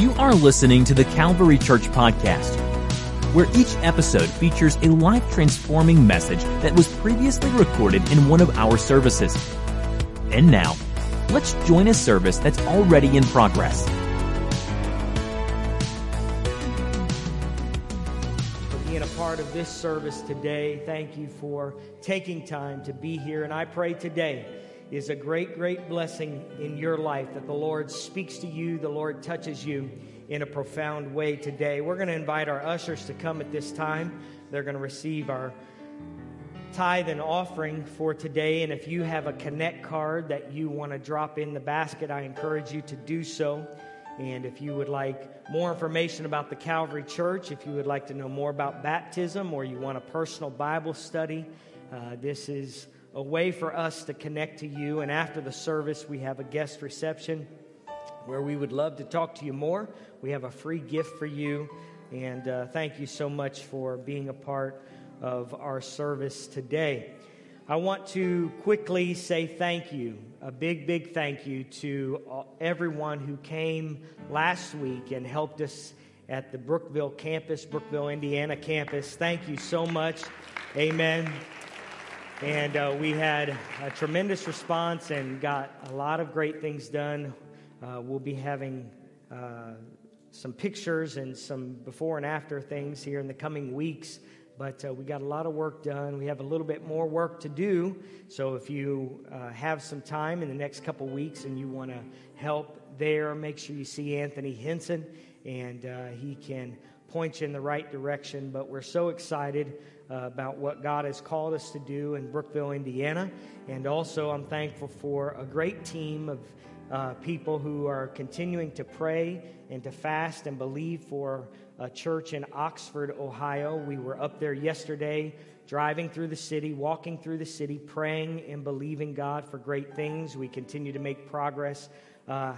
You are listening to the Calvary Church Podcast, where each episode features a life transforming message that was previously recorded in one of our services. And now, let's join a service that's already in progress. For being a part of this service today, thank you for taking time to be here. And I pray today is a great, great blessing in your life that the Lord speaks to you, the Lord touches you in a profound way today. We're going to invite our ushers to come at this time. They're going to receive our tithe and offering for today. And if you have a Connect card that you want to drop in the basket, I encourage you to do so. And if you would like more information about the Calvary Church, if you would like to know more about baptism, or you want a personal Bible study, uh, this is a way for us to connect to you. And after the service, we have a guest reception where we would love to talk to you more. We have a free gift for you. And uh, thank you so much for being a part of our service today. I want to quickly say thank you, a big, big thank you to everyone who came last week and helped us at the Brookville campus, Brookville, Indiana campus. Thank you so much. Amen. And uh, we had a tremendous response and got a lot of great things done. Uh, we'll be having uh, some pictures and some before and after things here in the coming weeks. But uh, we got a lot of work done. We have a little bit more work to do. So if you uh, have some time in the next couple weeks and you want to help there, make sure you see Anthony Henson and uh, he can point you in the right direction. But we're so excited about what God has called us to do in Brookville, Indiana. And also, I'm thankful for a great team of uh, people who are continuing to pray and to fast and believe for a church in Oxford, Ohio. We were up there yesterday, driving through the city, walking through the city, praying and believing God for great things. We continue to make progress. Uh,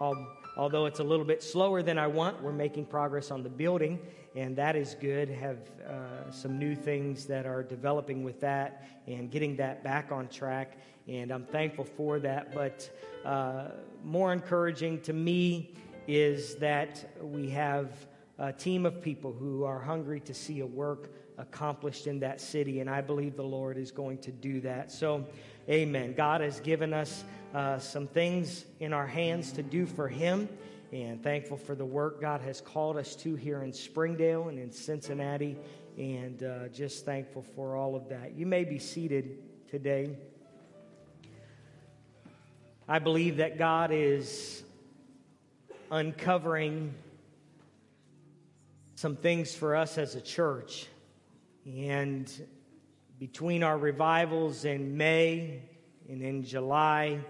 although it's a little bit slower than I want, we're making progress on the building and that is good. Have uh, some new things that are developing with that and getting that back on track, and I'm thankful for that. But uh, more encouraging to me is that we have a team of people who are hungry to see a work accomplished in that city, and I believe the Lord is going to do that. So, amen. God has given us uh, some things in our hands to do for Him and thankful for the work God has called us to here in Springdale and in Cincinnati, and uh, just thankful for all of that. You may be seated today. I believe that God is uncovering some things for us as a church. And between our revivals in May and in July,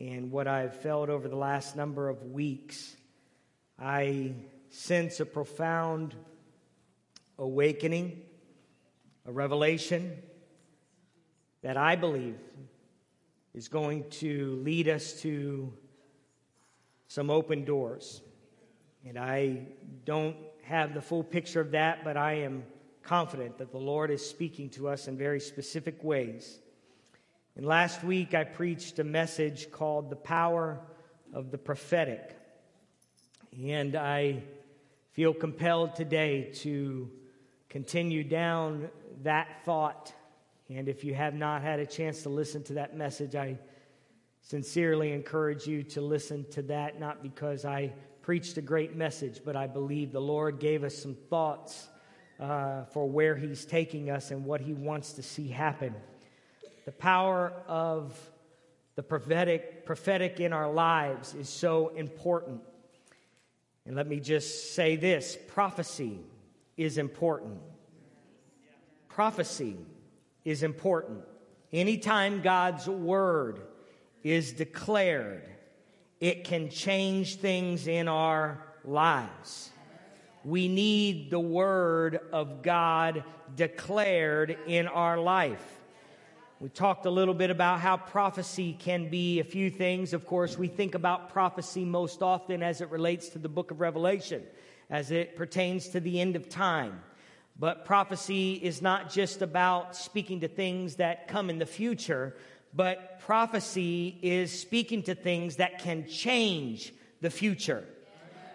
and what I've felt over the last number of weeks, I sense a profound awakening, a revelation that I believe is going to lead us to some open doors. And I don't have the full picture of that, but I am confident that the Lord is speaking to us in very specific ways. And last week I preached a message called The Power of the Prophetic. And I feel compelled today to continue down that thought. And if you have not had a chance to listen to that message, I sincerely encourage you to listen to that, not because I preached a great message, but I believe the Lord gave us some thoughts uh, for where He's taking us and what He wants to see happen the power of the prophetic, prophetic in our lives is so important. And let me just say this prophecy is important. Prophecy is important. Anytime God's word is declared, it can change things in our lives. We need the word of God declared in our life. We talked a little bit about how prophecy can be a few things. Of course, we think about prophecy most often as it relates to the book of Revelation, as it pertains to the end of time. But prophecy is not just about speaking to things that come in the future, but prophecy is speaking to things that can change the future.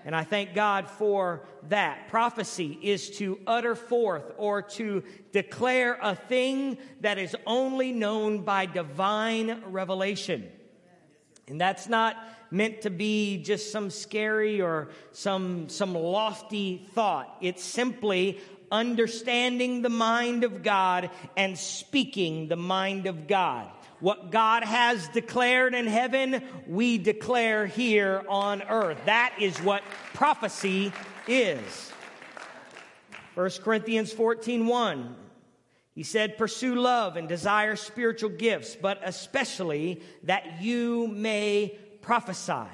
And I thank God for that. Prophecy is to utter forth or to declare a thing that is only known by divine revelation. And that's not meant to be just some scary or some, some lofty thought. It's simply understanding the mind of God and speaking the mind of God. What God has declared in heaven, we declare here on earth. That is what prophecy is. 1 Corinthians 14 1. He said, Pursue love and desire spiritual gifts, but especially that you may prophesy.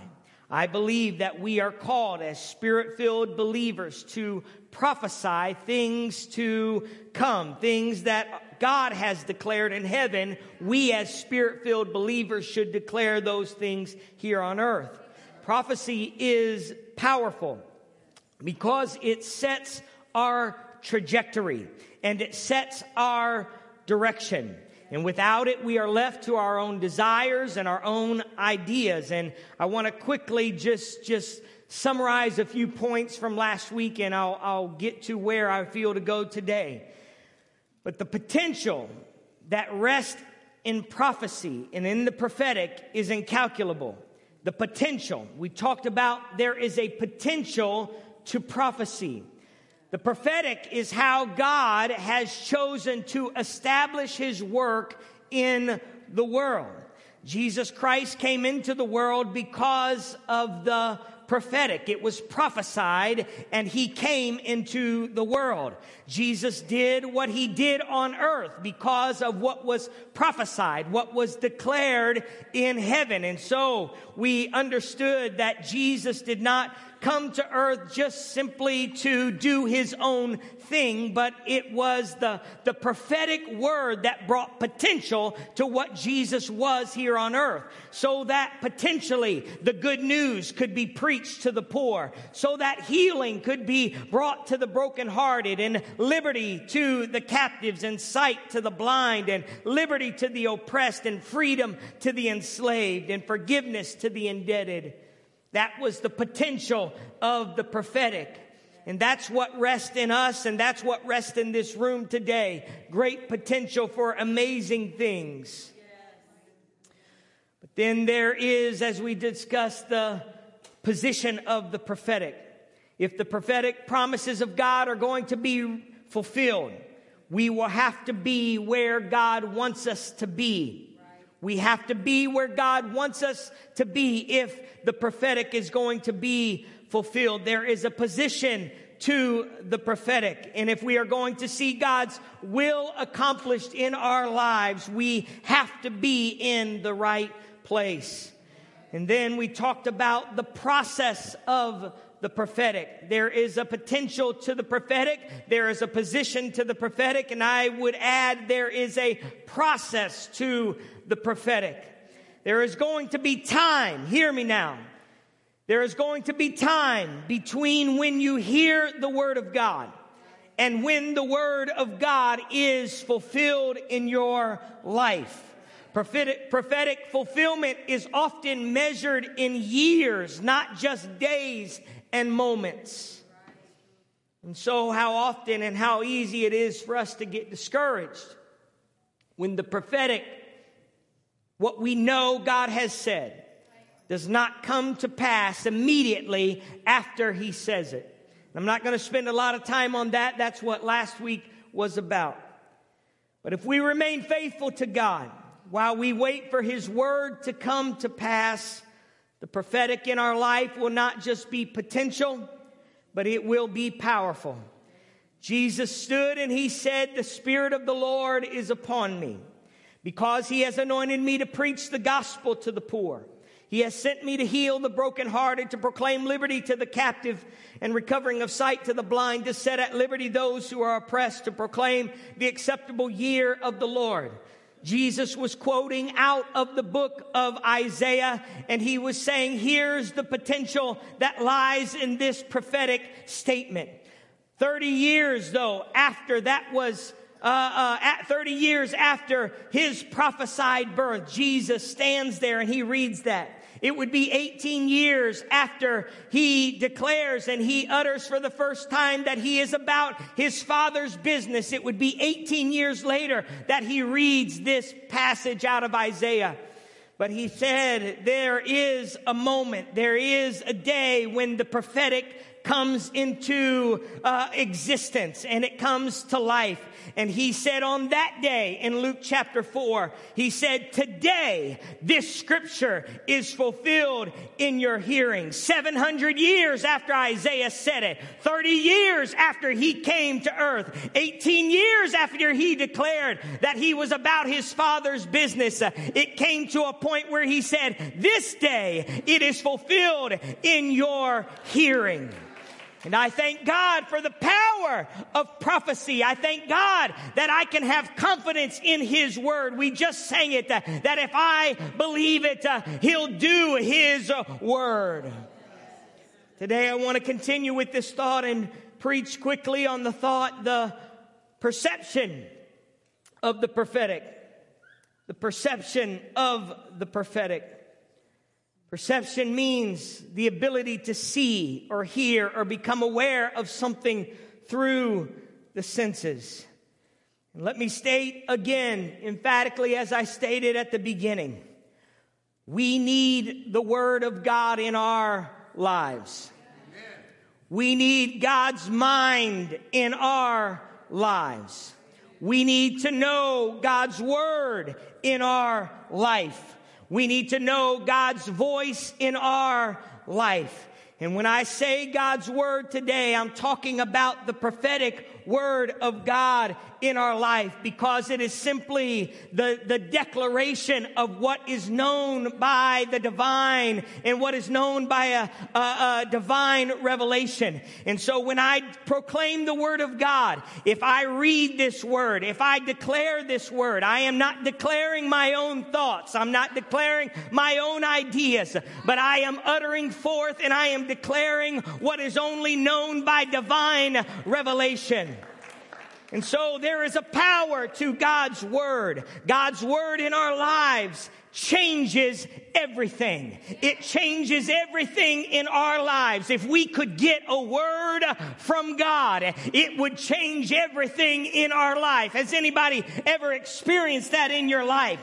I believe that we are called as spirit filled believers to prophesy things to come, things that God has declared in heaven, we as spirit filled believers should declare those things here on earth. Prophecy is powerful because it sets our trajectory and it sets our direction. And without it, we are left to our own desires and our own ideas. And I want to quickly just, just summarize a few points from last week and I'll, I'll get to where I feel to go today. But the potential that rests in prophecy and in the prophetic is incalculable. The potential. We talked about there is a potential to prophecy. The prophetic is how God has chosen to establish his work in the world. Jesus Christ came into the world because of the prophetic. It was prophesied and he came into the world. Jesus did what he did on earth because of what was prophesied, what was declared in heaven. And so we understood that Jesus did not come to earth just simply to do his own thing, but it was the, the prophetic word that brought potential to what Jesus was here on earth. So that potentially the good news could be preached to the poor, so that healing could be brought to the brokenhearted, and liberty to the captives, and sight to the blind, and liberty to the oppressed, and freedom to the enslaved, and forgiveness to the indebted. That was the potential of the prophetic. And that's what rests in us, and that's what rests in this room today. Great potential for amazing things. But then there is, as we discussed, the position of the prophetic. If the prophetic promises of God are going to be fulfilled, we will have to be where God wants us to be. We have to be where God wants us to be if the prophetic is going to be fulfilled. There is a position to the prophetic. And if we are going to see God's will accomplished in our lives, we have to be in the right place. And then we talked about the process of the prophetic. There is a potential to the prophetic. There is a position to the prophetic. And I would add there is a process to the prophetic. There is going to be time. Hear me now. There is going to be time between when you hear the word of God and when the word of God is fulfilled in your life. Prophetic, prophetic fulfillment is often measured in years, not just days and moments. And so, how often and how easy it is for us to get discouraged when the prophetic, what we know God has said, does not come to pass immediately after He says it. I'm not going to spend a lot of time on that. That's what last week was about. But if we remain faithful to God while we wait for His word to come to pass, the prophetic in our life will not just be potential, but it will be powerful. Jesus stood and he said, The Spirit of the Lord is upon me because he has anointed me to preach the gospel to the poor. He has sent me to heal the brokenhearted, to proclaim liberty to the captive and recovering of sight to the blind, to set at liberty those who are oppressed, to proclaim the acceptable year of the Lord. Jesus was quoting out of the book of Isaiah, and he was saying, Here's the potential that lies in this prophetic statement. 30 years, though, after that was, uh, uh, at 30 years after his prophesied birth, Jesus stands there and he reads that. It would be 18 years after he declares and he utters for the first time that he is about his father's business. It would be 18 years later that he reads this passage out of Isaiah. But he said, there is a moment, there is a day when the prophetic comes into uh, existence and it comes to life. And he said on that day in Luke chapter 4, he said, Today this scripture is fulfilled in your hearing. 700 years after Isaiah said it, 30 years after he came to earth, 18 years after he declared that he was about his father's business, it came to a point where he said, This day it is fulfilled in your hearing. And I thank God for the power of prophecy. I thank God that I can have confidence in His word. We just sang it, uh, that if I believe it, uh, He'll do His word. Today I want to continue with this thought and preach quickly on the thought, the perception of the prophetic. The perception of the prophetic. Perception means the ability to see or hear or become aware of something through the senses. And let me state again, emphatically, as I stated at the beginning, we need the Word of God in our lives. We need God's mind in our lives. We need to know God's Word in our life. We need to know God's voice in our life. And when I say God's word today, I'm talking about the prophetic word of God in our life because it is simply the, the declaration of what is known by the divine and what is known by a, a, a divine revelation. And so when I proclaim the word of God, if I read this word, if I declare this word, I am not declaring my own thoughts. I'm not declaring my own ideas, but I am uttering forth and I am declaring what is only known by divine revelation. And so there is a power to God's word. God's word in our lives changes everything. It changes everything in our lives. If we could get a word from God, it would change everything in our life. Has anybody ever experienced that in your life?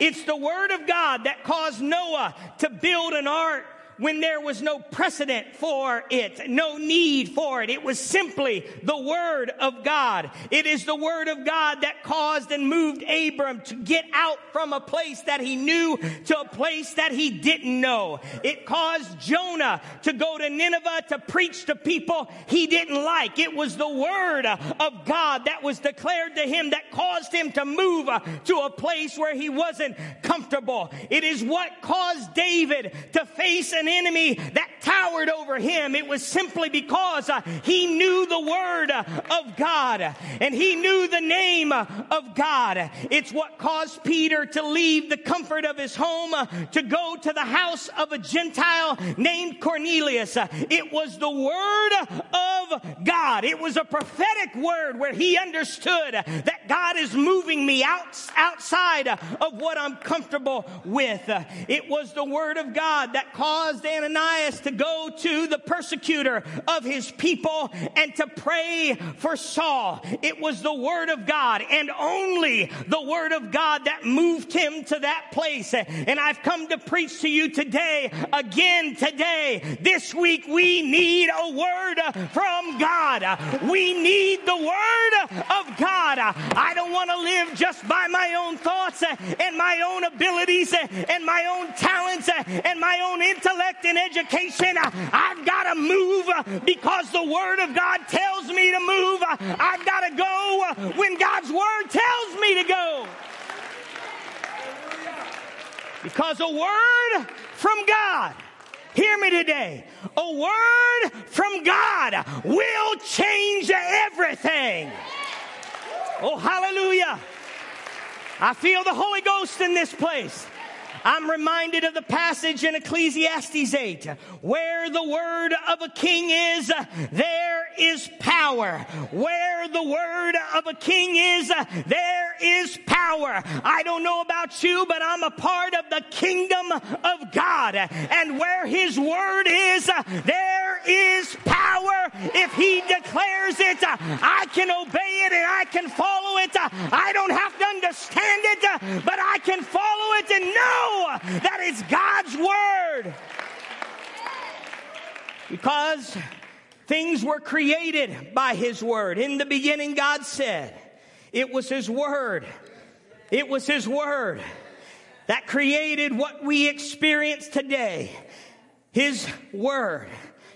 It's the word of God that caused Noah to build an ark when there was no precedent for it, no need for it. It was simply the Word of God. It is the Word of God that caused and moved Abram to get out from a place that he knew to a place that he didn't know. It caused Jonah to go to Nineveh to preach to people he didn't like. It was the Word of God that was declared to him that caused him to move to a place where he wasn't comfortable. It is what caused David to face an an enemy that towered over him. It was simply because uh, he knew the word of God and he knew the name of God. It's what caused Peter to leave the comfort of his home uh, to go to the house of a Gentile named Cornelius. Uh, it was the word of God. It was a prophetic word where he understood that God is moving me out, outside of what I'm comfortable with. It was the word of God that caused caused Ananias to go to the persecutor of his people and to pray for Saul. It was the word of God and only the word of God that moved him to that place. And I've come to preach to you today, again today, this week, we need a word from God. We need the word of God. I don't want to live just by my own thoughts and my own abilities and my own talents and my own intellect and education. I've got to move because the Word of God tells me to move. I've got to go when God's Word tells me to go. Because a word from God, hear me today, a word from God will change everything. Oh, hallelujah. I feel the Holy Ghost in this place. I'm reminded of the passage in Ecclesiastes 8 where the word of a king is, there is power. Where the word of a king is, there is power. I don't know about you, but I'm a part of the kingdom of God. And where his word is, there is power. If he declares it, I can obey it and I can follow it. I don't have to understand it, but I can follow it and know that it's God's word. Because things were created by his word. In the beginning, God said, it was his word. It was his word that created what we experience today. His word.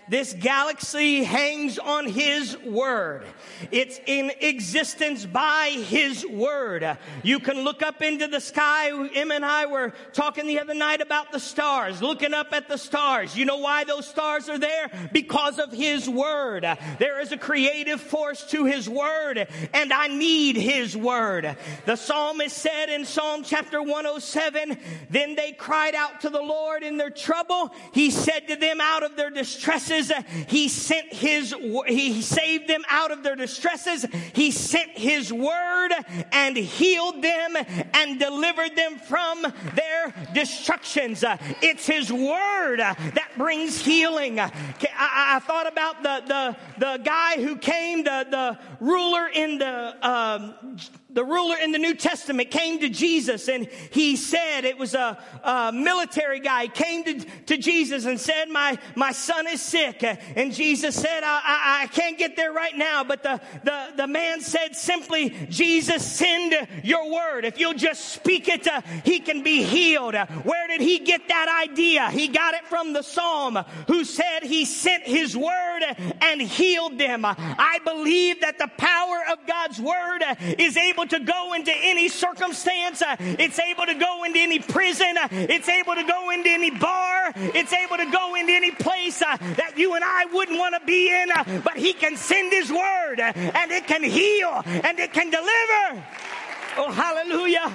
This galaxy hangs on His Word. It's in existence by His Word. You can look up into the sky. Em and I were talking the other night about the stars, looking up at the stars. You know why those stars are there? Because of His Word. There is a creative force to His Word, and I need His Word. The psalmist said in Psalm chapter 107, Then they cried out to the Lord in their trouble. He said to them out of their distresses, he sent his, he saved them out of their distresses. He sent his word and healed them and delivered them from their destructions. It's his word that brings healing. I, I thought about the, the, the guy who came, the, the ruler in the, um, the ruler in the New Testament came to Jesus and he said, it was a, a military guy, he came to, to Jesus and said, my, my son is sick. And Jesus said, I, I, I can't get there right now. But the, the, the man said simply, Jesus, send your word. If you'll just speak it, uh, he can be healed. Where did he get that idea? He got it from the Psalm who said he sent his word and healed them. I believe that the power of God's word is able able to go into any circumstance. Uh, it's able to go into any prison. Uh, it's able to go into any bar. It's able to go into any place uh, that you and I wouldn't want to be in. But He can send His word and it can heal and it can deliver. Oh, hallelujah.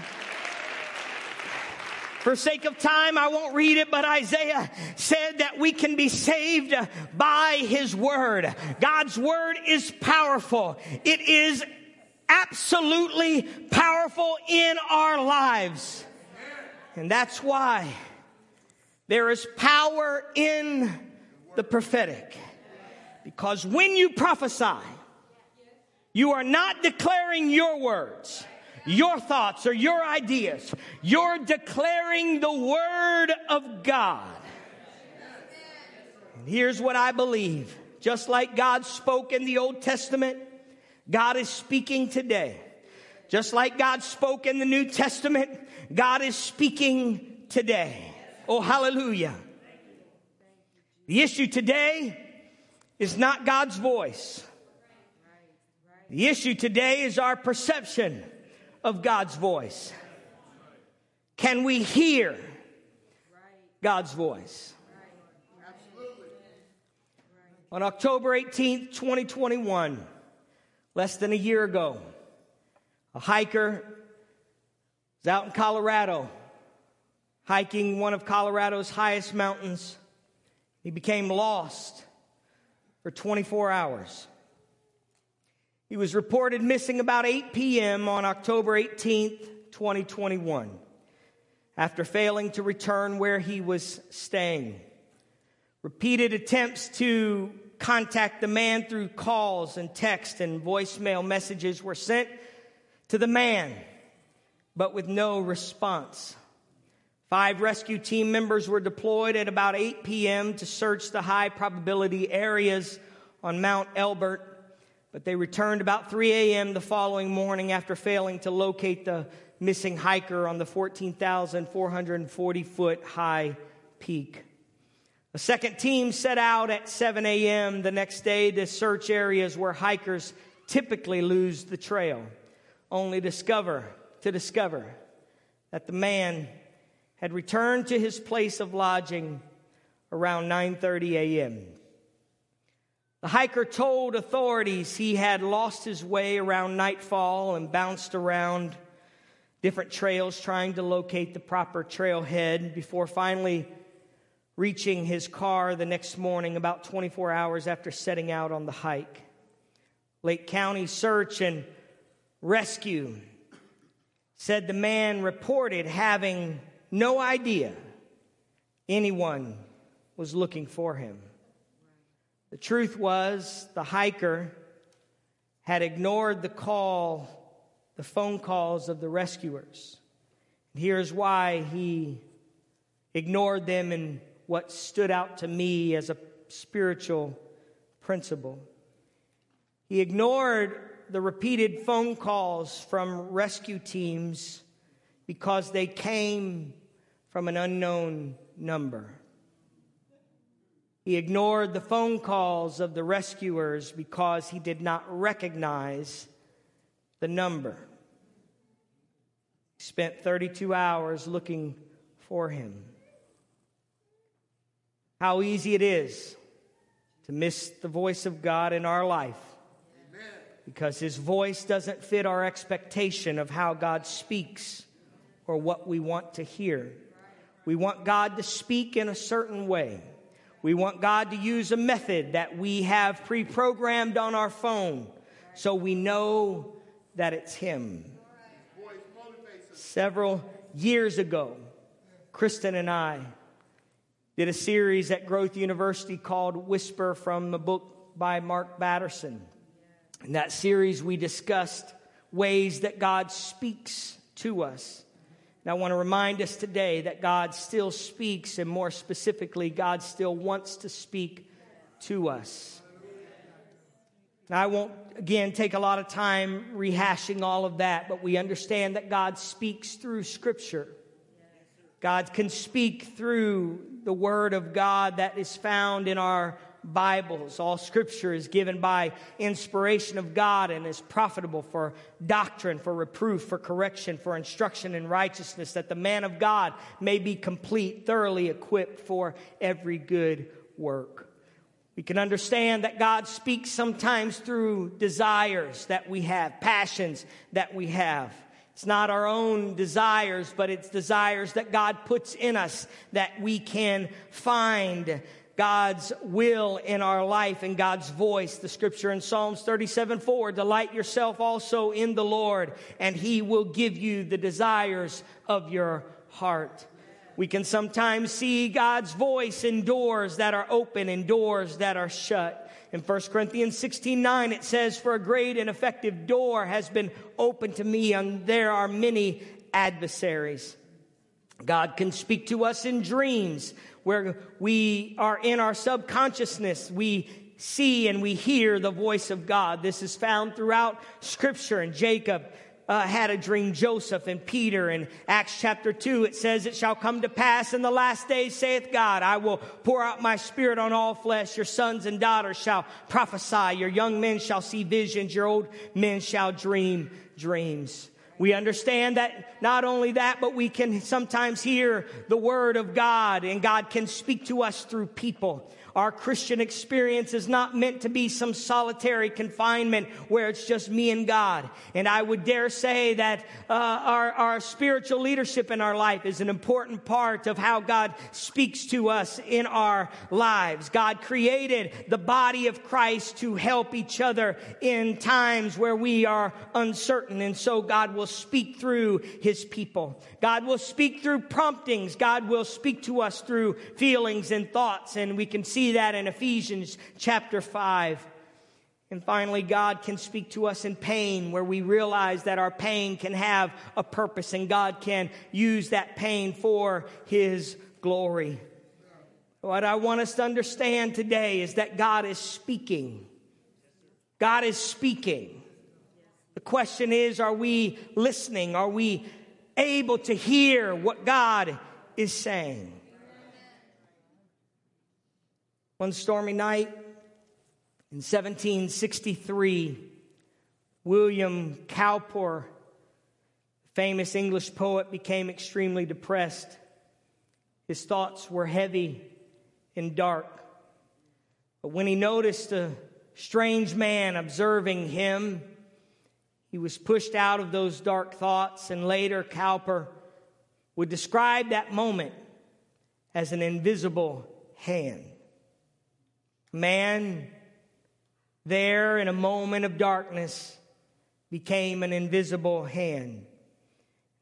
For sake of time, I won't read it, but Isaiah said that we can be saved by his word. God's word is powerful. It is absolutely powerful in our lives. And that's why there is power in the prophetic. Because when you prophesy, you are not declaring your words, your thoughts, or your ideas. You're declaring the word of God. And here's what I believe. Just like God spoke in the Old Testament, God is speaking today. Just like God spoke in the New Testament, God is speaking today. Oh, hallelujah. The issue today is not God's voice. The issue today is our perception of God's voice. Can we hear God's voice? On October 18th, 2021, less than a year ago. A hiker was out in Colorado, hiking one of Colorado's highest mountains. He became lost for 24 hours. He was reported missing about 8 p.m. on October 18th, 2021, after failing to return where he was staying. Repeated attempts to contact the man through calls and text and voicemail messages were sent to the man, but with no response. Five rescue team members were deployed at about 8 p.m. to search the high probability areas on Mount Elbert, but they returned about 3 a.m. the following morning after failing to locate the missing hiker on the 14,440 foot high peak. A second team set out at 7 a.m. the next day to search areas where hikers typically lose the trail, only discover to discover that the man had returned to his place of lodging around 9:30 a.m. The hiker told authorities he had lost his way around nightfall and bounced around different trails trying to locate the proper trailhead before finally reaching his car the next morning about 24 hours after setting out on the hike. Lake County Search and Rescue said the man reported having no idea anyone was looking for him. The truth was, the hiker had ignored the call, the phone calls of the rescuers. here's why he ignored them and what stood out to me as a spiritual principle. He ignored the repeated phone calls from rescue teams because they came from an unknown number. He ignored the phone calls of the rescuers because he did not recognize the number. He spent 32 hours looking for him. How easy it is to miss the voice of God in our life because his voice doesn't fit our expectation of how God speaks or what we want to hear. We want God to speak in a certain way. We want God to use a method that we have pre programmed on our phone so we know that it's Him. Several years ago, Kristen and I did a series at Growth University called Whisper from the book by Mark Batterson. In that series, we discussed ways that God speaks to us. And I want to remind us today that God still speaks, and more specifically, God still wants to speak to us. Now, I won't, again, take a lot of time rehashing all of that, but we understand that God speaks through Scripture. God can speak through the Word of God that is found in our Bibles. All scripture is given by inspiration of God and is profitable for doctrine, for reproof, for correction, for instruction in righteousness, that the man of God may be complete, thoroughly equipped for every good work. We can understand that God speaks sometimes through desires that we have, passions that we have. It's not our own desires, but it's desires that God puts in us that we can find God's will in our life and God's voice. The scripture in Psalms 37 4 Delight yourself also in the Lord, and he will give you the desires of your heart. We can sometimes see God's voice in doors that are open and doors that are shut. In 1 Corinthians 16 9, it says, For a great and effective door has been opened to me, and there are many adversaries. God can speak to us in dreams where we are in our subconsciousness. We see and we hear the voice of God. This is found throughout Scripture. And Jacob uh, had a dream, Joseph and Peter. In Acts chapter 2, it says, It shall come to pass in the last days, saith God, I will pour out my spirit on all flesh. Your sons and daughters shall prophesy. Your young men shall see visions. Your old men shall dream dreams. We understand that not only that, but we can sometimes hear the word of God and God can speak to us through people. Our Christian experience is not meant to be some solitary confinement where it's just me and God. And I would dare say that uh, our, our spiritual leadership in our life is an important part of how God speaks to us in our lives. God created the body of Christ to help each other in times where we are uncertain. And so God will speak through his people. God will speak through promptings. God will speak to us through feelings and thoughts. And we can see see that in Ephesians chapter 5. And finally, God can speak to us in pain where we realize that our pain can have a purpose and God can use that pain for His glory. What I want us to understand today is that God is speaking. God is speaking. The question is, are we listening? Are we able to hear what God is saying? One stormy night in 1763, William Cowper, famous English poet, became extremely depressed. His thoughts were heavy and dark. But when he noticed a strange man observing him, He was pushed out of those dark thoughts, and later Cowper would describe that moment as an invisible hand. Man, there in a moment of darkness, became an invisible hand.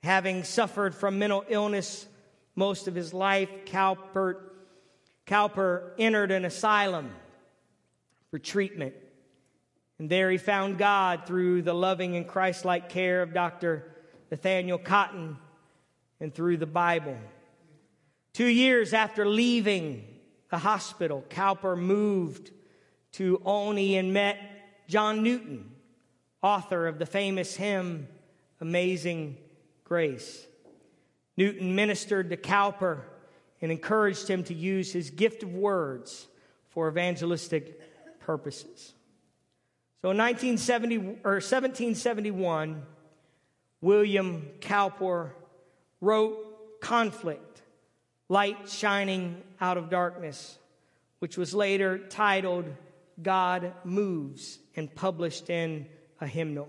Having suffered from mental illness most of his life, Cowper, Cowper entered an asylum for treatment. And there he found God through the loving and Christ like care of Dr. Nathaniel Cotton and through the Bible. Two years after leaving the hospital, Cowper moved to Olney and met John Newton, author of the famous hymn, Amazing Grace. Newton ministered to Cowper and encouraged him to use his gift of words for evangelistic purposes. So in 1970, or 1771, William Cowper wrote Conflict, Light Shining Out of Darkness, which was later titled God Moves and published in a hymnal.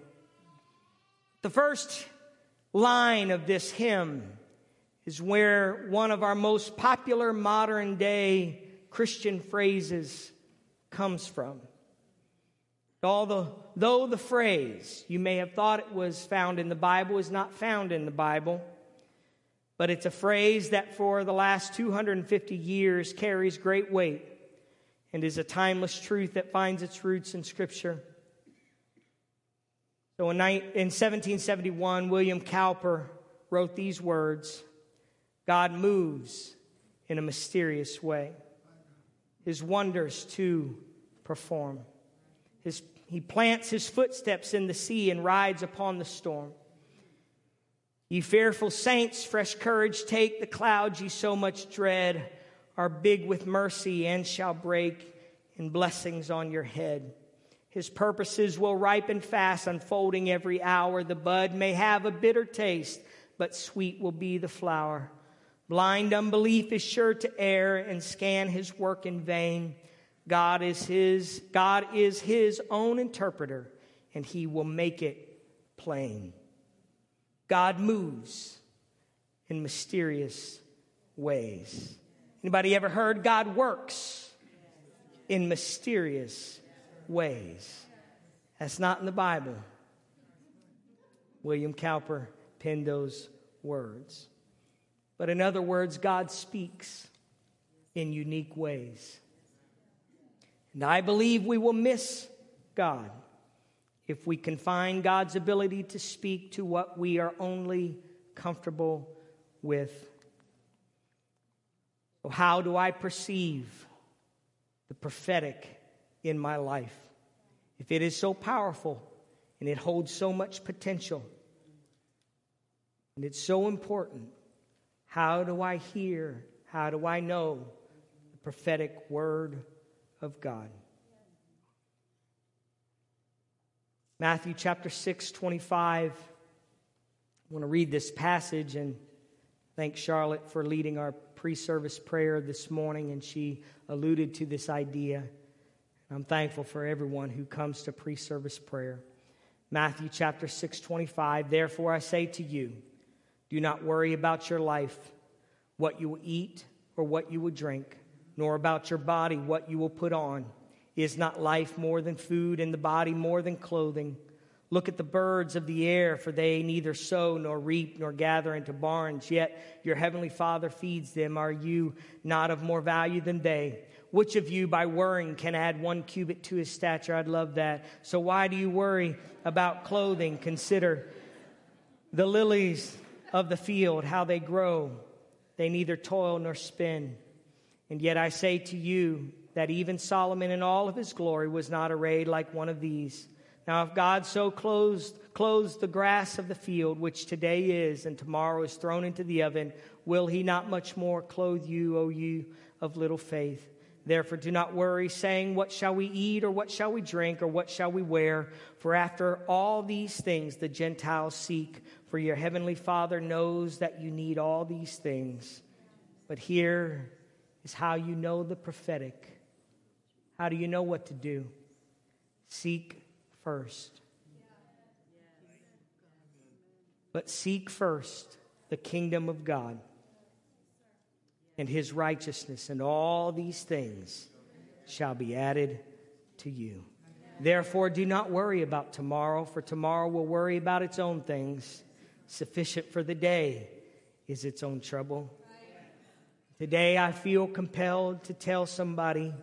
The first line of this hymn is where one of our most popular modern day Christian phrases comes from. Although though the phrase you may have thought it was found in the Bible is not found in the Bible, but it's a phrase that for the last 250 years carries great weight and is a timeless truth that finds its roots in Scripture. So in 1771, William Cowper wrote these words God moves in a mysterious way, his wonders to perform. His he plants his footsteps in the sea and rides upon the storm. Ye fearful saints, fresh courage take. The clouds ye so much dread are big with mercy and shall break in blessings on your head. His purposes will ripen fast, unfolding every hour. The bud may have a bitter taste, but sweet will be the flower. Blind unbelief is sure to err and scan his work in vain. God is his, God is his own interpreter, and he will make it plain. God moves in mysterious ways. Anybody ever heard God works in mysterious ways? That's not in the Bible. William Cowper penned those words. But in other words, God speaks in unique ways. And I believe we will miss God if we confine God's ability to speak to what we are only comfortable with. So, how do I perceive the prophetic in my life? If it is so powerful and it holds so much potential and it's so important, how do I hear? How do I know the prophetic word of God. Matthew chapter 6, 25. I want to read this passage and thank Charlotte for leading our pre service prayer this morning, and she alluded to this idea. I'm thankful for everyone who comes to pre service prayer. Matthew chapter 6, 25. Therefore, I say to you, do not worry about your life, what you will eat or what you will drink nor about your body what you will put on. Is not life more than food, and the body more than clothing? Look at the birds of the air, for they neither sow nor reap nor gather into barns, yet your heavenly Father feeds them. Are you not of more value than they? Which of you, by worrying, can add one cubit to his stature? I'd love that. So, why do you worry about clothing? Consider the lilies of the field, how they grow. They neither toil nor spin. And yet I say to you that even Solomon in all of his glory was not arrayed like one of these. Now, if God so clothes, clothes the grass of the field, which today is and tomorrow is thrown into the oven, will he not much more clothe you, O you of little faith? Therefore, do not worry, saying, What shall we eat, or what shall we drink, or what shall we wear? For after all these things the Gentiles seek, for your heavenly Father knows that you need all these things. But here, is how you know the prophetic. How do you know what to do? Seek first. But seek first the kingdom of God and his righteousness, and all these things shall be added to you. Therefore, do not worry about tomorrow, for tomorrow will worry about its own things. Sufficient for the day is its own trouble. Today, I feel compelled to tell somebody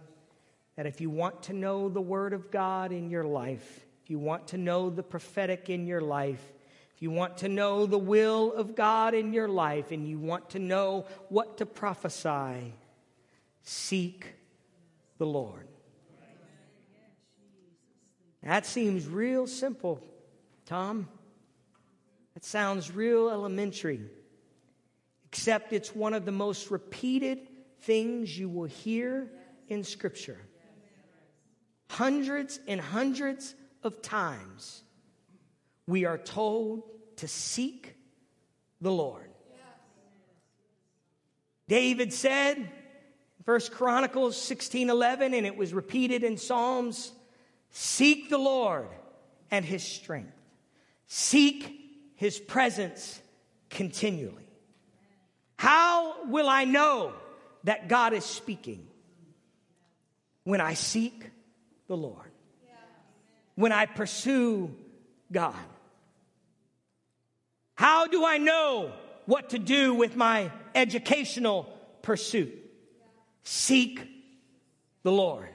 that if you want to know the Word of God in your life, if you want to know the prophetic in your life, if you want to know the will of God in your life, and you want to know what to prophesy, seek the Lord. That seems real simple, Tom. That sounds real elementary, except it's one of the most repeated things you will hear in Scripture. Hundreds and hundreds of times, we are told to seek the Lord. David said, First Chronicles 16 11, and it was repeated in Psalms seek the Lord and his strength, seek his presence continually. How will I know that God is speaking? When I seek the Lord, when I pursue God. How do I know what to do with my educational pursuit? Seek the Lord.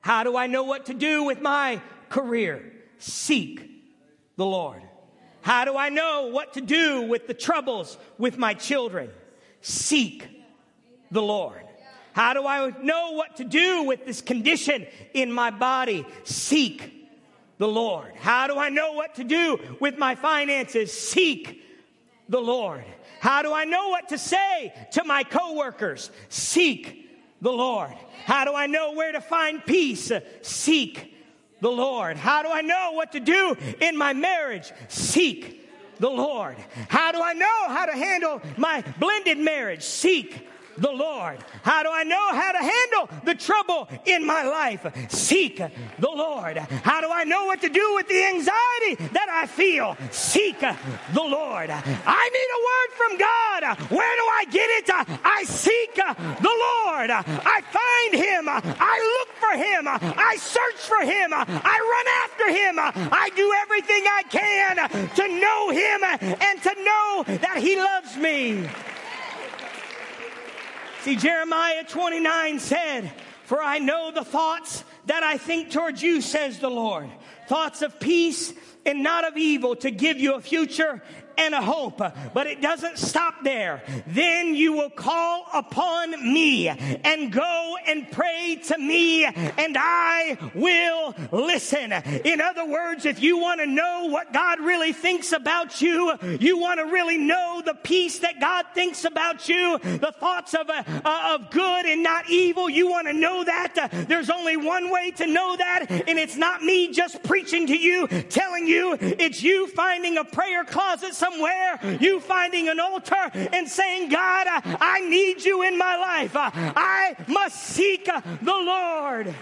How do I know what to do with my career? Seek the Lord. How do I know what to do with the troubles with my children? Seek the Lord. How do I know what to do with this condition in my body? Seek the Lord. How do I know what to do with my finances? Seek the Lord. How do I know what to say to my coworkers? Seek the Lord. How do I know where to find peace? Seek the Lord. How do I know what to do in my marriage? Seek the Lord. How do I know how to handle my blended marriage? Seek the Lord. How do I know how to handle the trouble in my life? Seek the Lord. How do I know what to do with the anxiety that I feel? Seek the Lord. I need a word from God. Where do I get it? I seek the Lord. I find Him. I look for Him. I search for Him. I run after Him. I do everything I can to know Him and to know that He loves me. See, Jeremiah 29 said, For I know the thoughts that I think towards you, says the Lord. Thoughts of peace and not of evil to give you a future and a hope. But it doesn't stop there. Then you will call upon me and go and pray to me and I will listen. In other words, if you want to know what God really thinks about you, you want to really know the peace that God thinks about you, the thoughts of, uh, of good and not evil, you want to know that. Uh, there's only one way to know that, and it's not me just preaching to you, telling you, it's you finding a prayer closet somewhere, you finding an altar and saying, God, I need you in my life. I must seek the Lord.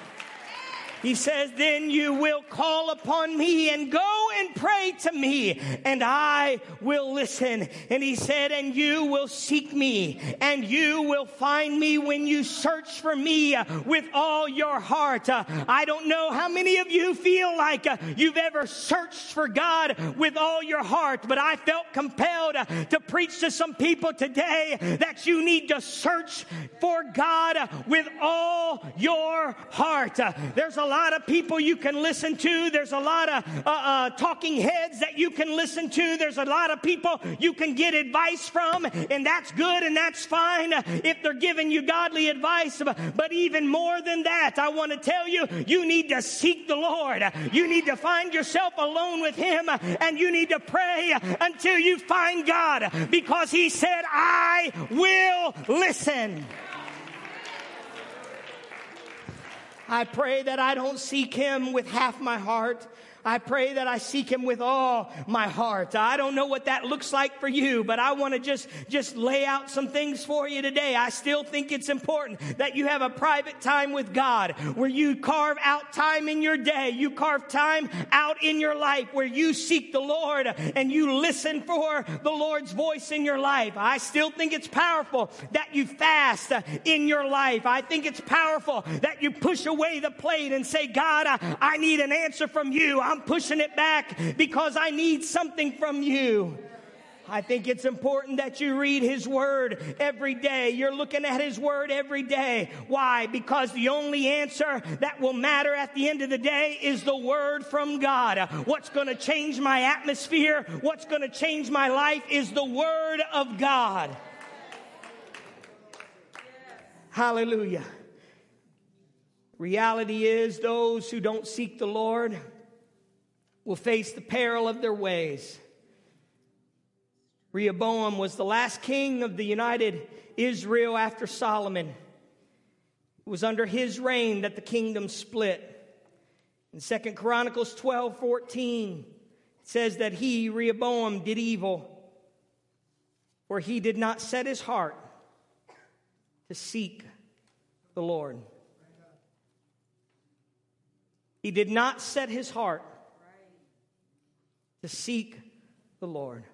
He says, Then you will call upon me and go and pray to me, and I will listen. And he said, And you will seek me, and you will find me when you search for me with all your heart. Uh, I don't know how many of you feel like uh, you've ever searched for God with all your heart, but I felt compelled uh, to preach to some people today that you need to search for God with all your heart. There's a lot of people you can listen to. There's a lot of uh, uh, talking heads that you can listen to. There's a lot of people you can get advice from, and that's good and that's fine if they're giving you godly advice. But even more than that, I want to tell you, you need to seek the Lord. You need to find yourself alone with Him, and you need to pray until you find God because He said, I will listen. I pray that I don't seek him with half my heart. I pray that I seek him with all my heart. I don't know what that looks like for you, but I want to just, just lay out some things for you today. I still think it's important that you have a private time with God where you carve out time in your day. You carve time out in your life where you seek the Lord and you listen for the Lord's voice in your life. I still think it's powerful that you fast in your life. I think it's powerful that you push away the plate and say, God, I, I need an answer from you. I'm pushing it back because I need something from you. I think it's important that you read His Word every day. You're looking at His Word every day. Why? Because the only answer that will matter at the end of the day is the Word from God. What's going to change my atmosphere? What's going to change my life is the Word of God. Hallelujah. Reality is, those who don't seek the Lord will face the peril of their ways. Rehoboam was the last king of the united Israel after Solomon. It was under his reign that the kingdom split. In Second Chronicles 12 14, it says that he, Rehoboam, did evil, for he did not set his heart to seek the Lord. He did not set his heart to seek the Lord.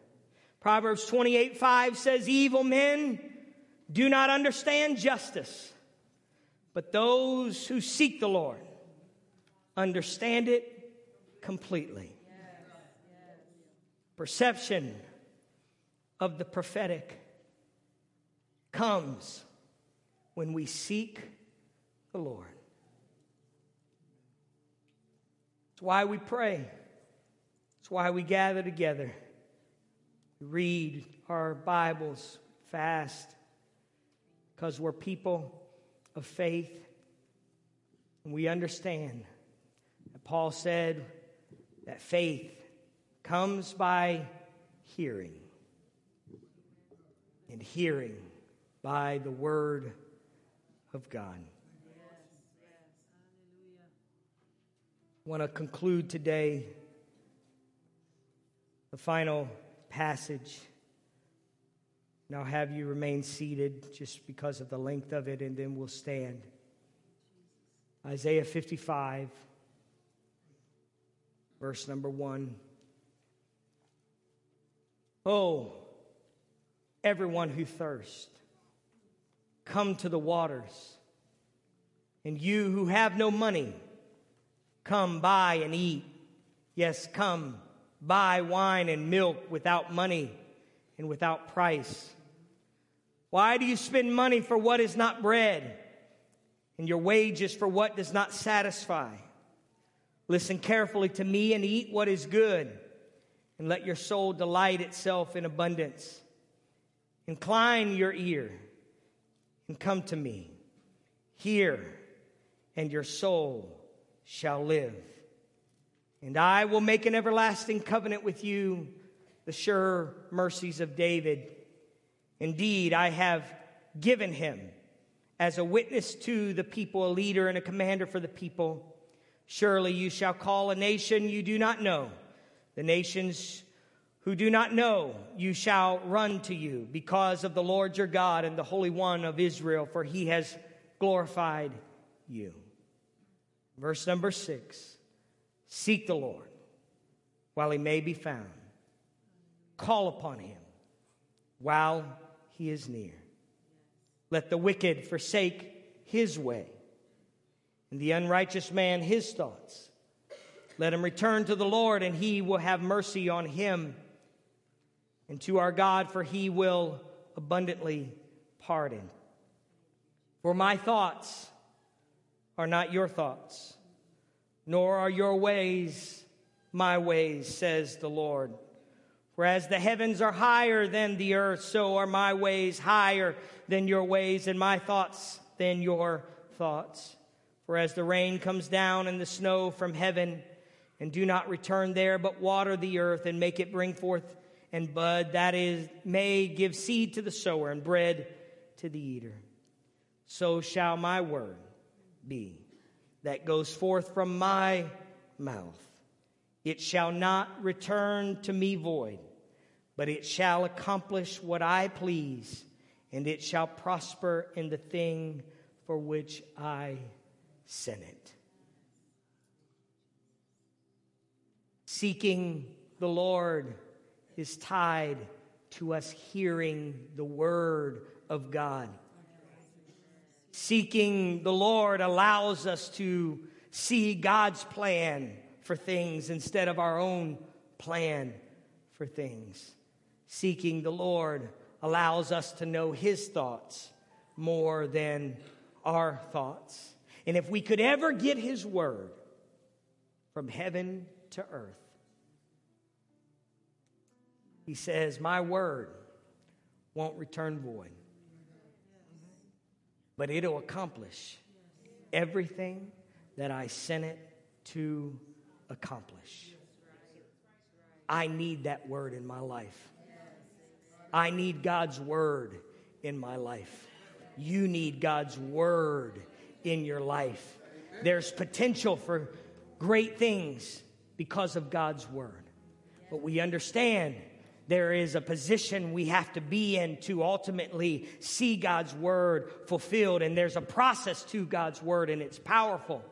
Proverbs 28 5 says, Evil men do not understand justice, but those who seek the Lord understand it completely. Perception of the prophetic comes when we seek the Lord. It's why we pray. Why we gather together. We read our Bibles fast because we're people of faith and we understand that Paul said that faith comes by hearing and hearing by the word of God. I want to conclude today the final passage. Now, have you remain seated just because of the length of it, and then we'll stand. Isaiah 55, verse number one. Oh, everyone who thirsts, come to the waters. And you who have no money, come buy and eat. Yes, come buy wine and milk without money and without price. Why do you spend money for what is not bread and your wages for what does not satisfy? Listen carefully to me and eat what is good, and let your soul delight itself in abundance. Incline your ear and come to me. Hear, and your soul shall live. And I will make an everlasting covenant with you, the sure mercies of David. Indeed, I have given him as a witness to the people, a leader and a commander for the people. Surely you shall call a nation you do not know. The nations who do not know you shall run to you because of the Lord your God and the Holy One of Israel, for he has glorified you. Verse number six. Seek the Lord while he may be found. Call upon him while he is near. Let the wicked forsake his way, and the unrighteous man his thoughts. Let him return to the Lord, and he will have mercy on him, and to our God, for he will abundantly pardon. For my thoughts are not your thoughts nor are your ways my ways, says the Lord. For as the heavens are higher than the earth, so are my ways higher than your ways, and my thoughts than your thoughts. For as the rain comes down and the snow from heaven, and do not return there, but water the earth and make it bring forth and bud, that is, may give seed to the sower and bread to the eater. So shall my word be that goes forth from my mouth. It shall not return to me void, but it shall accomplish what I please, and it shall prosper in the thing for which I sent it. Seeking the Lord is tied to us hearing the word of God. Seeking the Lord allows us to see God's plan for things instead of our own plan for things. Seeking the Lord allows us to know His thoughts more than our thoughts. And if we could ever get His word from heaven to earth, He says, My word won't return void, but it'll accomplish everything that I sent it to accomplish. I need that word in my life. I need God's word in my life. You need God's word in your life. There's potential for great things because of God's word. But we understand there is a position we have to be in to ultimately see God's word fulfilled. And there's a process to God's word, and it's powerful.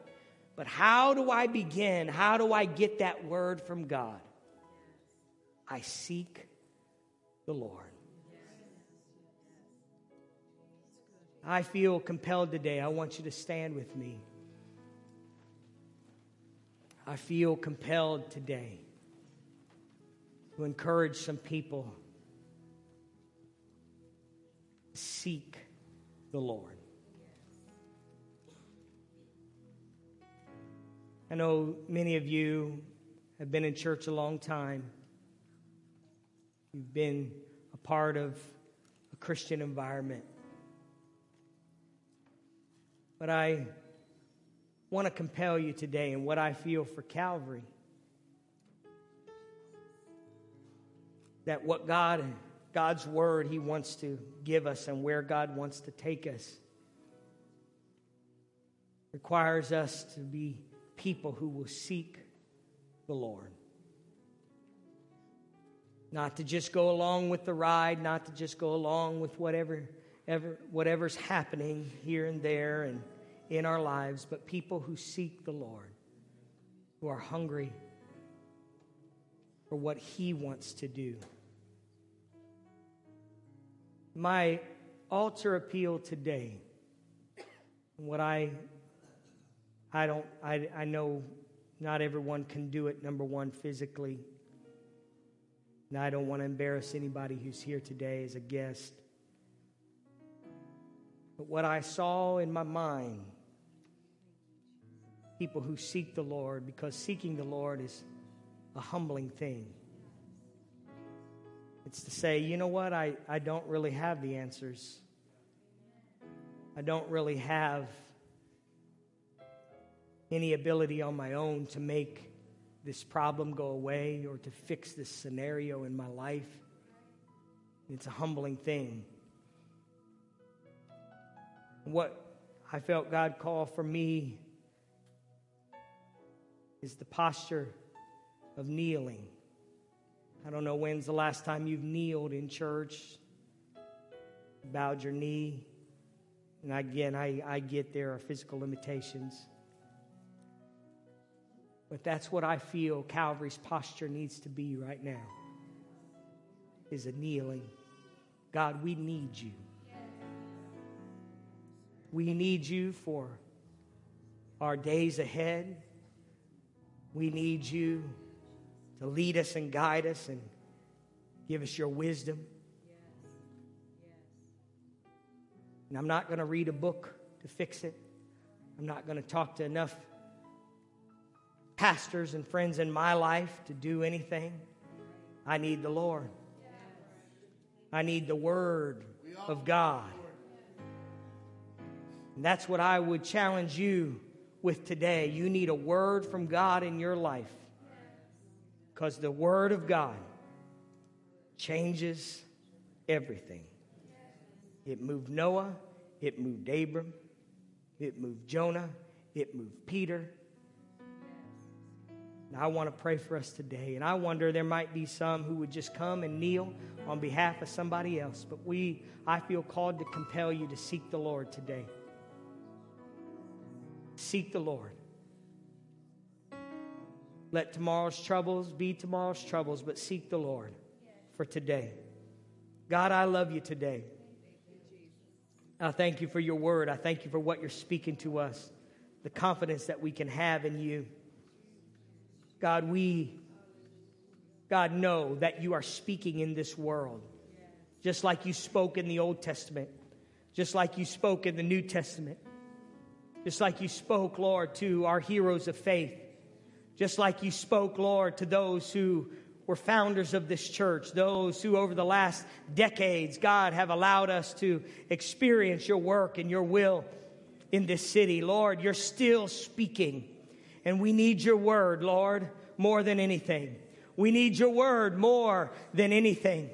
But how do I begin? How do I get that word from God? I seek the Lord. I feel compelled today. I want you to stand with me. I feel compelled today to encourage some people seek the Lord. I know many of you have been in church a long time. You've been a part of a Christian environment. But I want to compel you today in what I feel for Calvary. That what God, God's word, He wants to give us and where God wants to take us requires us to be people who will seek the Lord. Not to just go along with the ride, not to just go along with whatever, ever, whatever's happening here and there and in our lives, but people who seek the Lord, who are hungry for what He wants to do. My altar appeal today, what I I don't, I, I know not everyone can do it, number one, physically. And I don't want to embarrass anybody who's here today as a guest. But what I saw in my mind, people who seek the Lord, because seeking the Lord is a humbling thing. It's to say, you know what, I, I don't really have the answers. I don't really have any ability on my own to make this problem go away or to fix this scenario in my life. It's a humbling thing. What I felt God call for me is the posture of kneeling. I don't know when's the last time you've kneeled in church, bowed your knee. And again, I, I get there are physical limitations. But that's what I feel Calvary's posture needs to be right now is a kneeling. God, we need you. We need you for our days ahead. We need you to lead us and guide us and give us your wisdom. And I'm not going to read a book to fix it. I'm not going to talk to enough pastors and friends in my life to do anything. I need the Lord. I need the Word of God. And that's what I would challenge you with today. You need a word from God in your life because the Word of God changes everything. It moved Noah, it moved Abram, it moved Jonah, it moved Peter, And I want to pray for us today. And I wonder there might be some who would just come and kneel on behalf of somebody else. But we, I feel called to compel you to seek the Lord today. Seek the Lord. Let tomorrow's troubles be tomorrow's troubles, but seek the Lord for today. God, I love you today. I thank you for your word. I thank you for what you're speaking to us, the confidence that we can have in you. God, we, God, know that you are speaking in this world, just like you spoke in the Old Testament, just like you spoke in the New Testament, just like you spoke, Lord, to our heroes of faith, just like you spoke, Lord, to those who were founders of this church, those who over the last decades, God, have allowed us to experience your work and your will in this city. Lord, you're still speaking. And we need your word, Lord, more than anything. We need your word more than anything.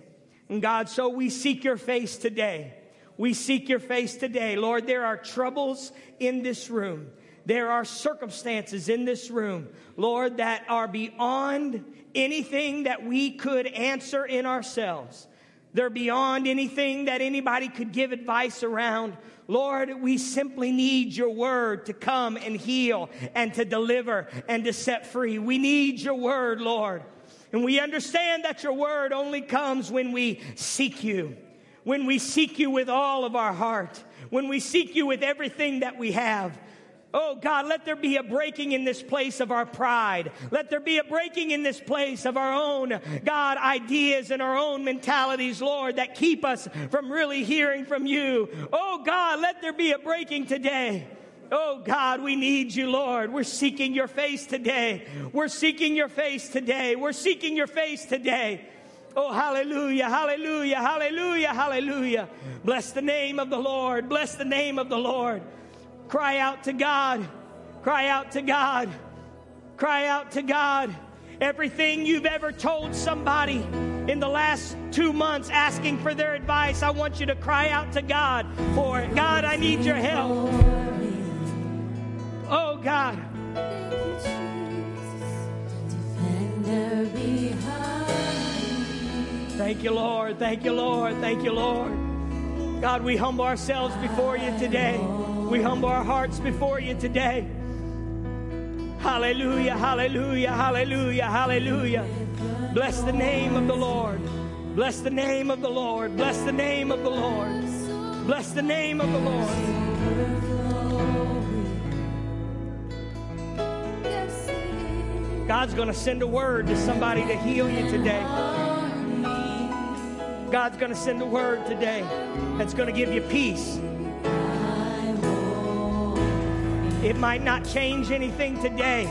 And God, so we seek your face today. We seek your face today. Lord, there are troubles in this room. There are circumstances in this room, Lord, that are beyond anything that we could answer in ourselves. They're beyond anything that anybody could give advice around. Lord, we simply need your word to come and heal and to deliver and to set free. We need your word, Lord. And we understand that your word only comes when we seek you, when we seek you with all of our heart, when we seek you with everything that we have. Oh God, let there be a breaking in this place of our pride. Let there be a breaking in this place of our own, God, ideas and our own mentalities, Lord, that keep us from really hearing from you. Oh God, let there be a breaking today. Oh God, we need you, Lord. We're seeking your face today. We're seeking your face today. We're seeking your face today. Oh, hallelujah, hallelujah, hallelujah, hallelujah. Bless the name of the Lord. Bless the name of the Lord. Cry out to God. Cry out to God. Cry out to God. Everything you've ever told somebody in the last two months asking for their advice, I want you to cry out to God for it. God, I need your help. Oh, God. Thank you, Lord. Thank you, Lord. Thank you, Lord. God, we humble ourselves before you today. We humble our hearts before you today. Hallelujah, hallelujah, hallelujah, hallelujah. Bless the name of the Lord. Bless the name of the Lord. Bless the name of the Lord. Bless the name of the Lord. God's going to send a word to somebody to heal you today. God's going to send a word today that's going to give you peace. It might not change anything today,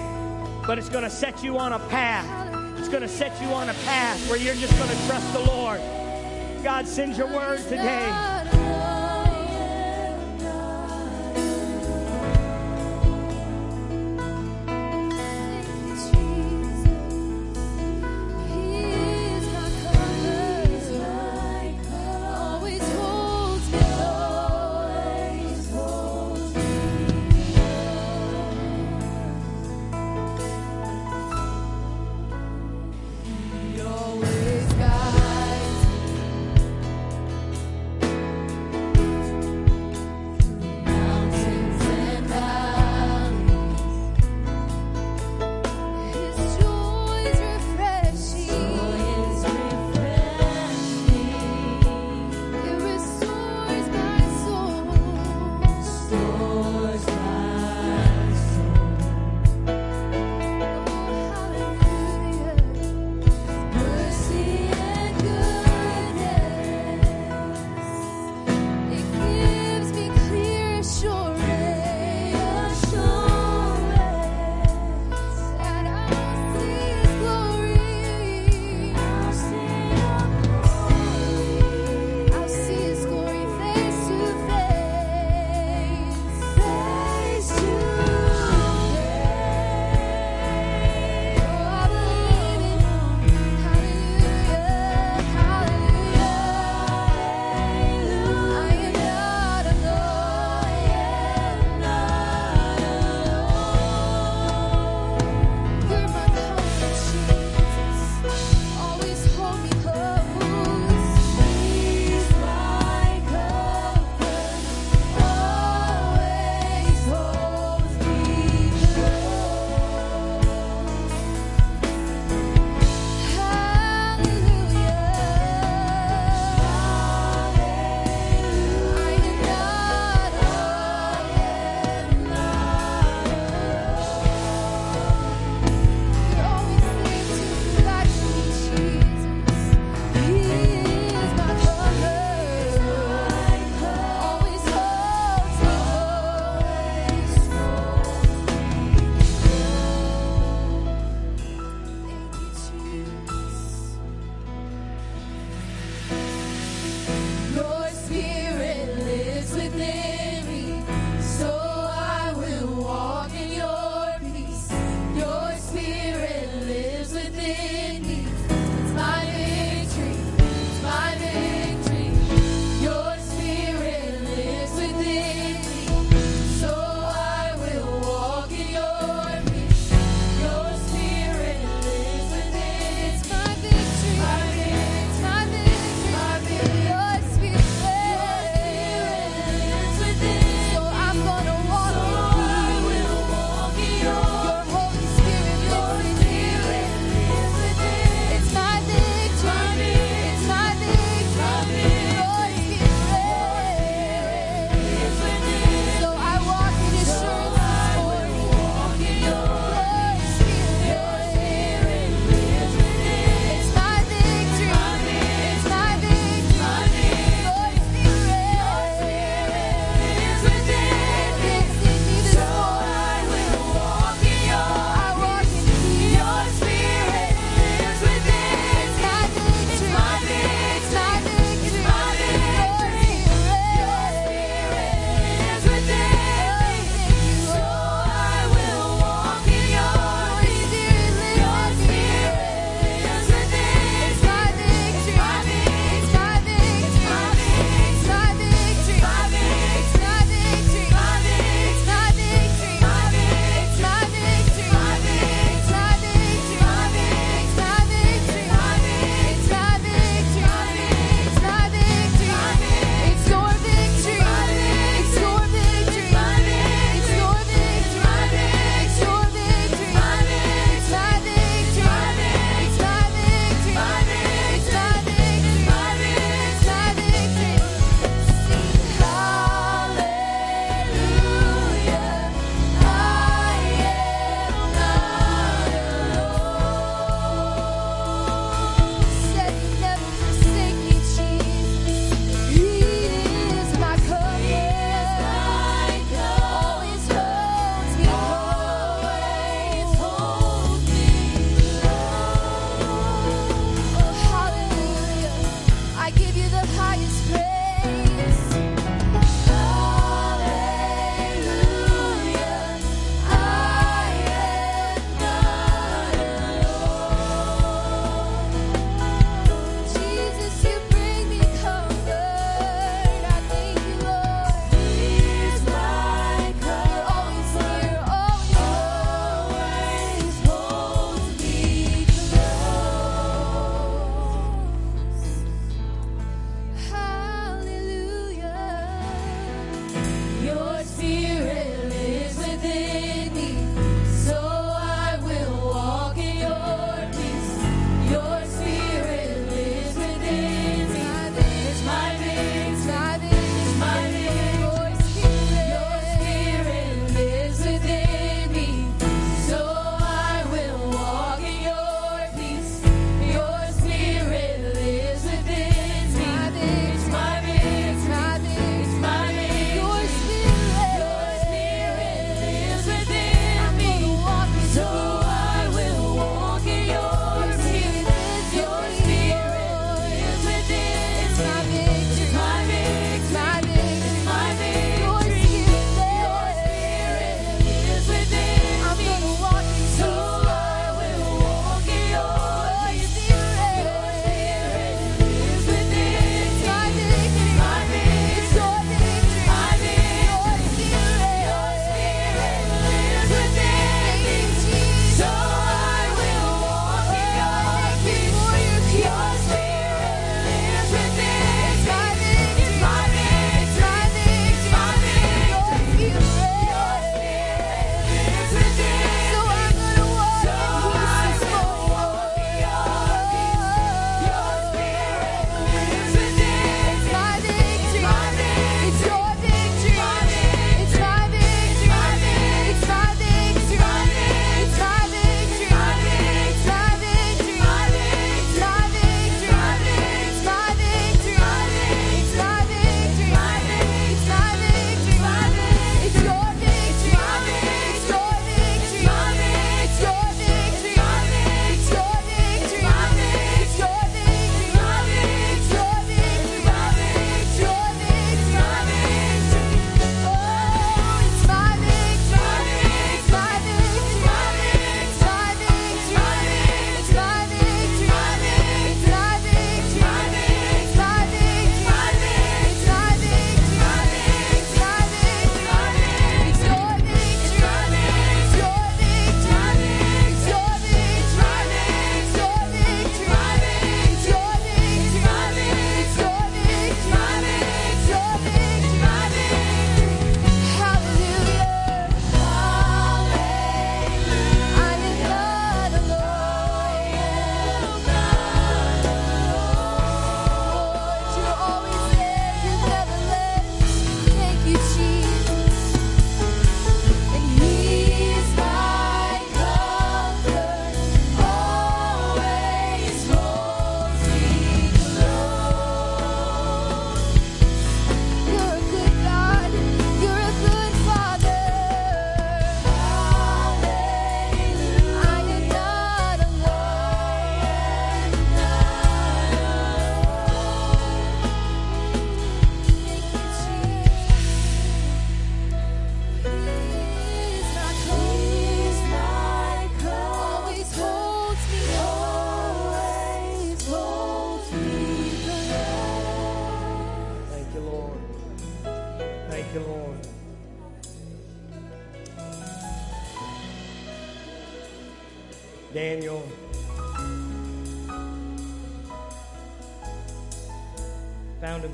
but it's going to set you on a path. It's going to set you on a path where you're just going to trust the Lord. God sends your word today.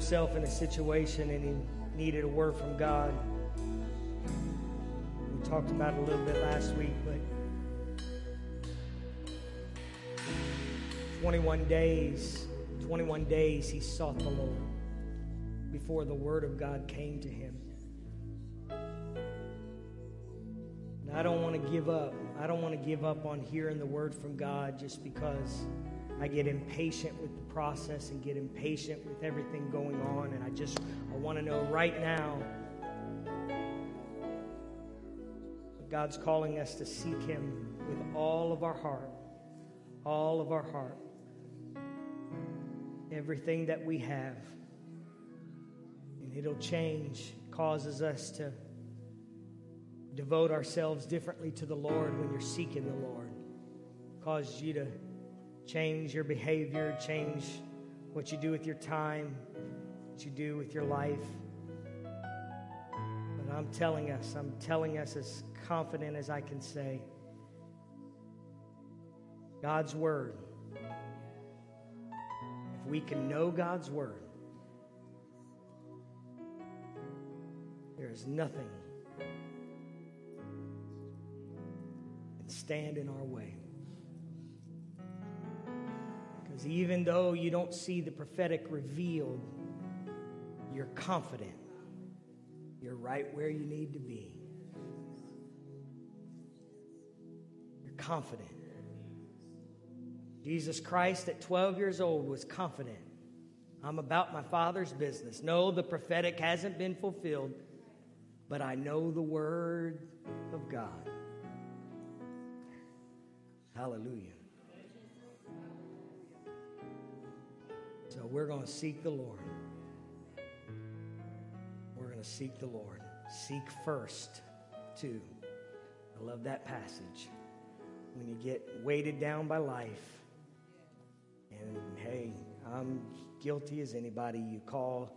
Himself in a situation and he needed a word from God. We talked about it a little bit last week, but 21 days, 21 days he sought the Lord before the word of God came to him. And I don't want to give up. I don't want to give up on hearing the word from God just because I get impatient with the process and get impatient with everything going on. And I just I want to know right now God's calling us to seek Him with all of our heart, all of our heart, everything that we have. And it'll change, causes us to devote ourselves differently to the Lord when you're seeking the Lord. Causes you to change your behavior, change what you do with your time, what you do with your life. But I'm telling us, I'm telling us as confident as I can say God's Word. If we can know God's Word, there is nothing can stand in our way. Even though you don't see the prophetic revealed, you're confident you're right where you need to be. You're confident. Jesus Christ at 12 years old was confident. I'm about my Father's business. No, the prophetic hasn't been fulfilled, but I know the Word of God. Hallelujah. So we're going to seek the Lord. We're going to seek the Lord. Seek first, too. I love that passage. When you get weighted down by life, and hey, I'm guilty as anybody. You call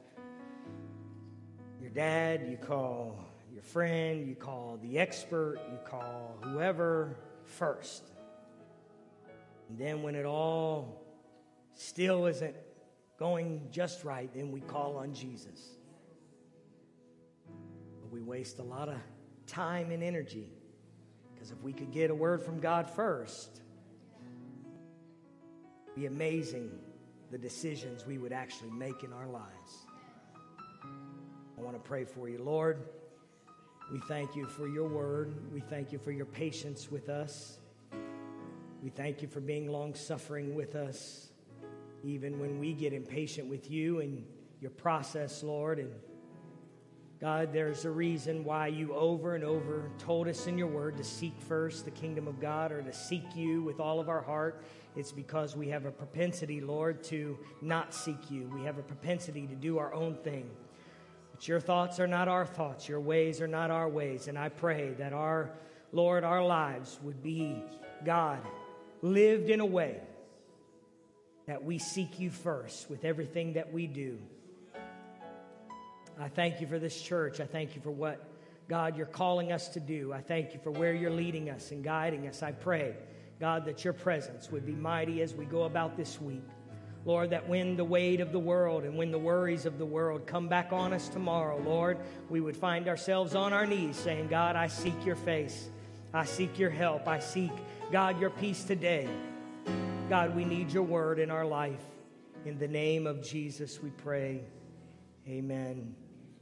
your dad, you call your friend, you call the expert, you call whoever first. And then when it all still isn't going just right, then we call on Jesus. But we waste a lot of time and energy because if we could get a word from God first, be amazing the decisions we would actually make in our lives. I want to pray for you, Lord. We thank you for your word. We thank you for your patience with us. We thank you for being long suffering with us, even when we get impatient with you and your process, Lord. And God, there's a reason why you over and over told us in your word to seek first the kingdom of God or to seek you with all of our heart. It's because we have a propensity, Lord, to not seek you. We have a propensity to do our own thing. But your thoughts are not our thoughts, your ways are not our ways. And I pray that our, Lord, our lives would be, God, lived in a way that we seek you first with everything that we do. I thank you for this church. I thank you for what, God, you're calling us to do. I thank you for where you're leading us and guiding us. I pray, God, that your presence would be mighty as we go about this week. Lord, that when the weight of the world and when the worries of the world come back on us tomorrow, Lord, we would find ourselves on our knees saying, God, I seek your face. I seek your help. I seek God, your peace today. God, we need your word in our life. In the name of Jesus, we pray. Amen.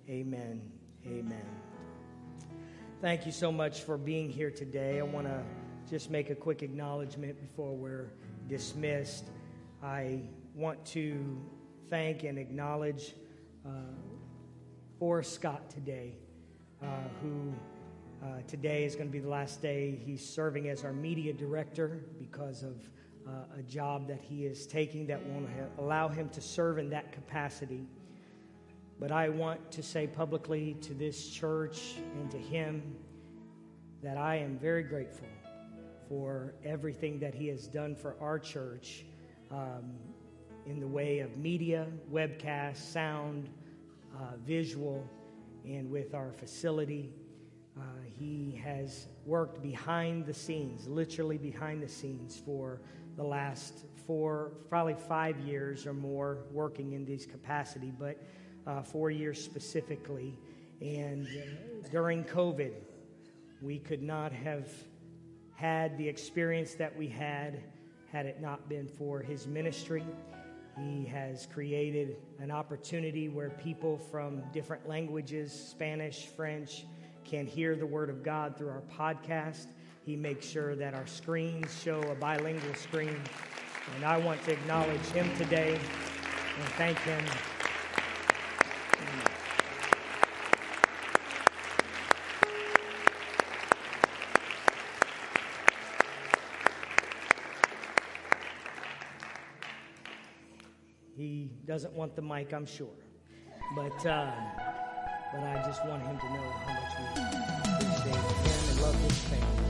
Amen. Amen. Thank you so much for being here today. I want to just make a quick acknowledgement before we're dismissed. I want to thank and acknowledge uh, Scott today, uh, who uh, today is going to be the last day he's serving as our media director because of uh, a job that he is taking that won't ha- allow him to serve in that capacity. But I want to say publicly to this church and to him that I am very grateful for everything that he has done for our church um, in the way of media, webcast, sound, uh, visual and with our facility. Uh, he has worked behind the scenes, literally behind the scenes, for the last four, probably five years or more working in this capacity, but uh, four years specifically. And uh, during COVID, we could not have had the experience that we had had it not been for his ministry. He has created an opportunity where people from different languages, Spanish, French, can hear the Word of God through our podcast. He makes sure that our screens show a bilingual screen. And I want to acknowledge him today and thank him. He doesn't want the mic, I'm sure. But, uh, but I just want him to know how much we appreciate him and love his family.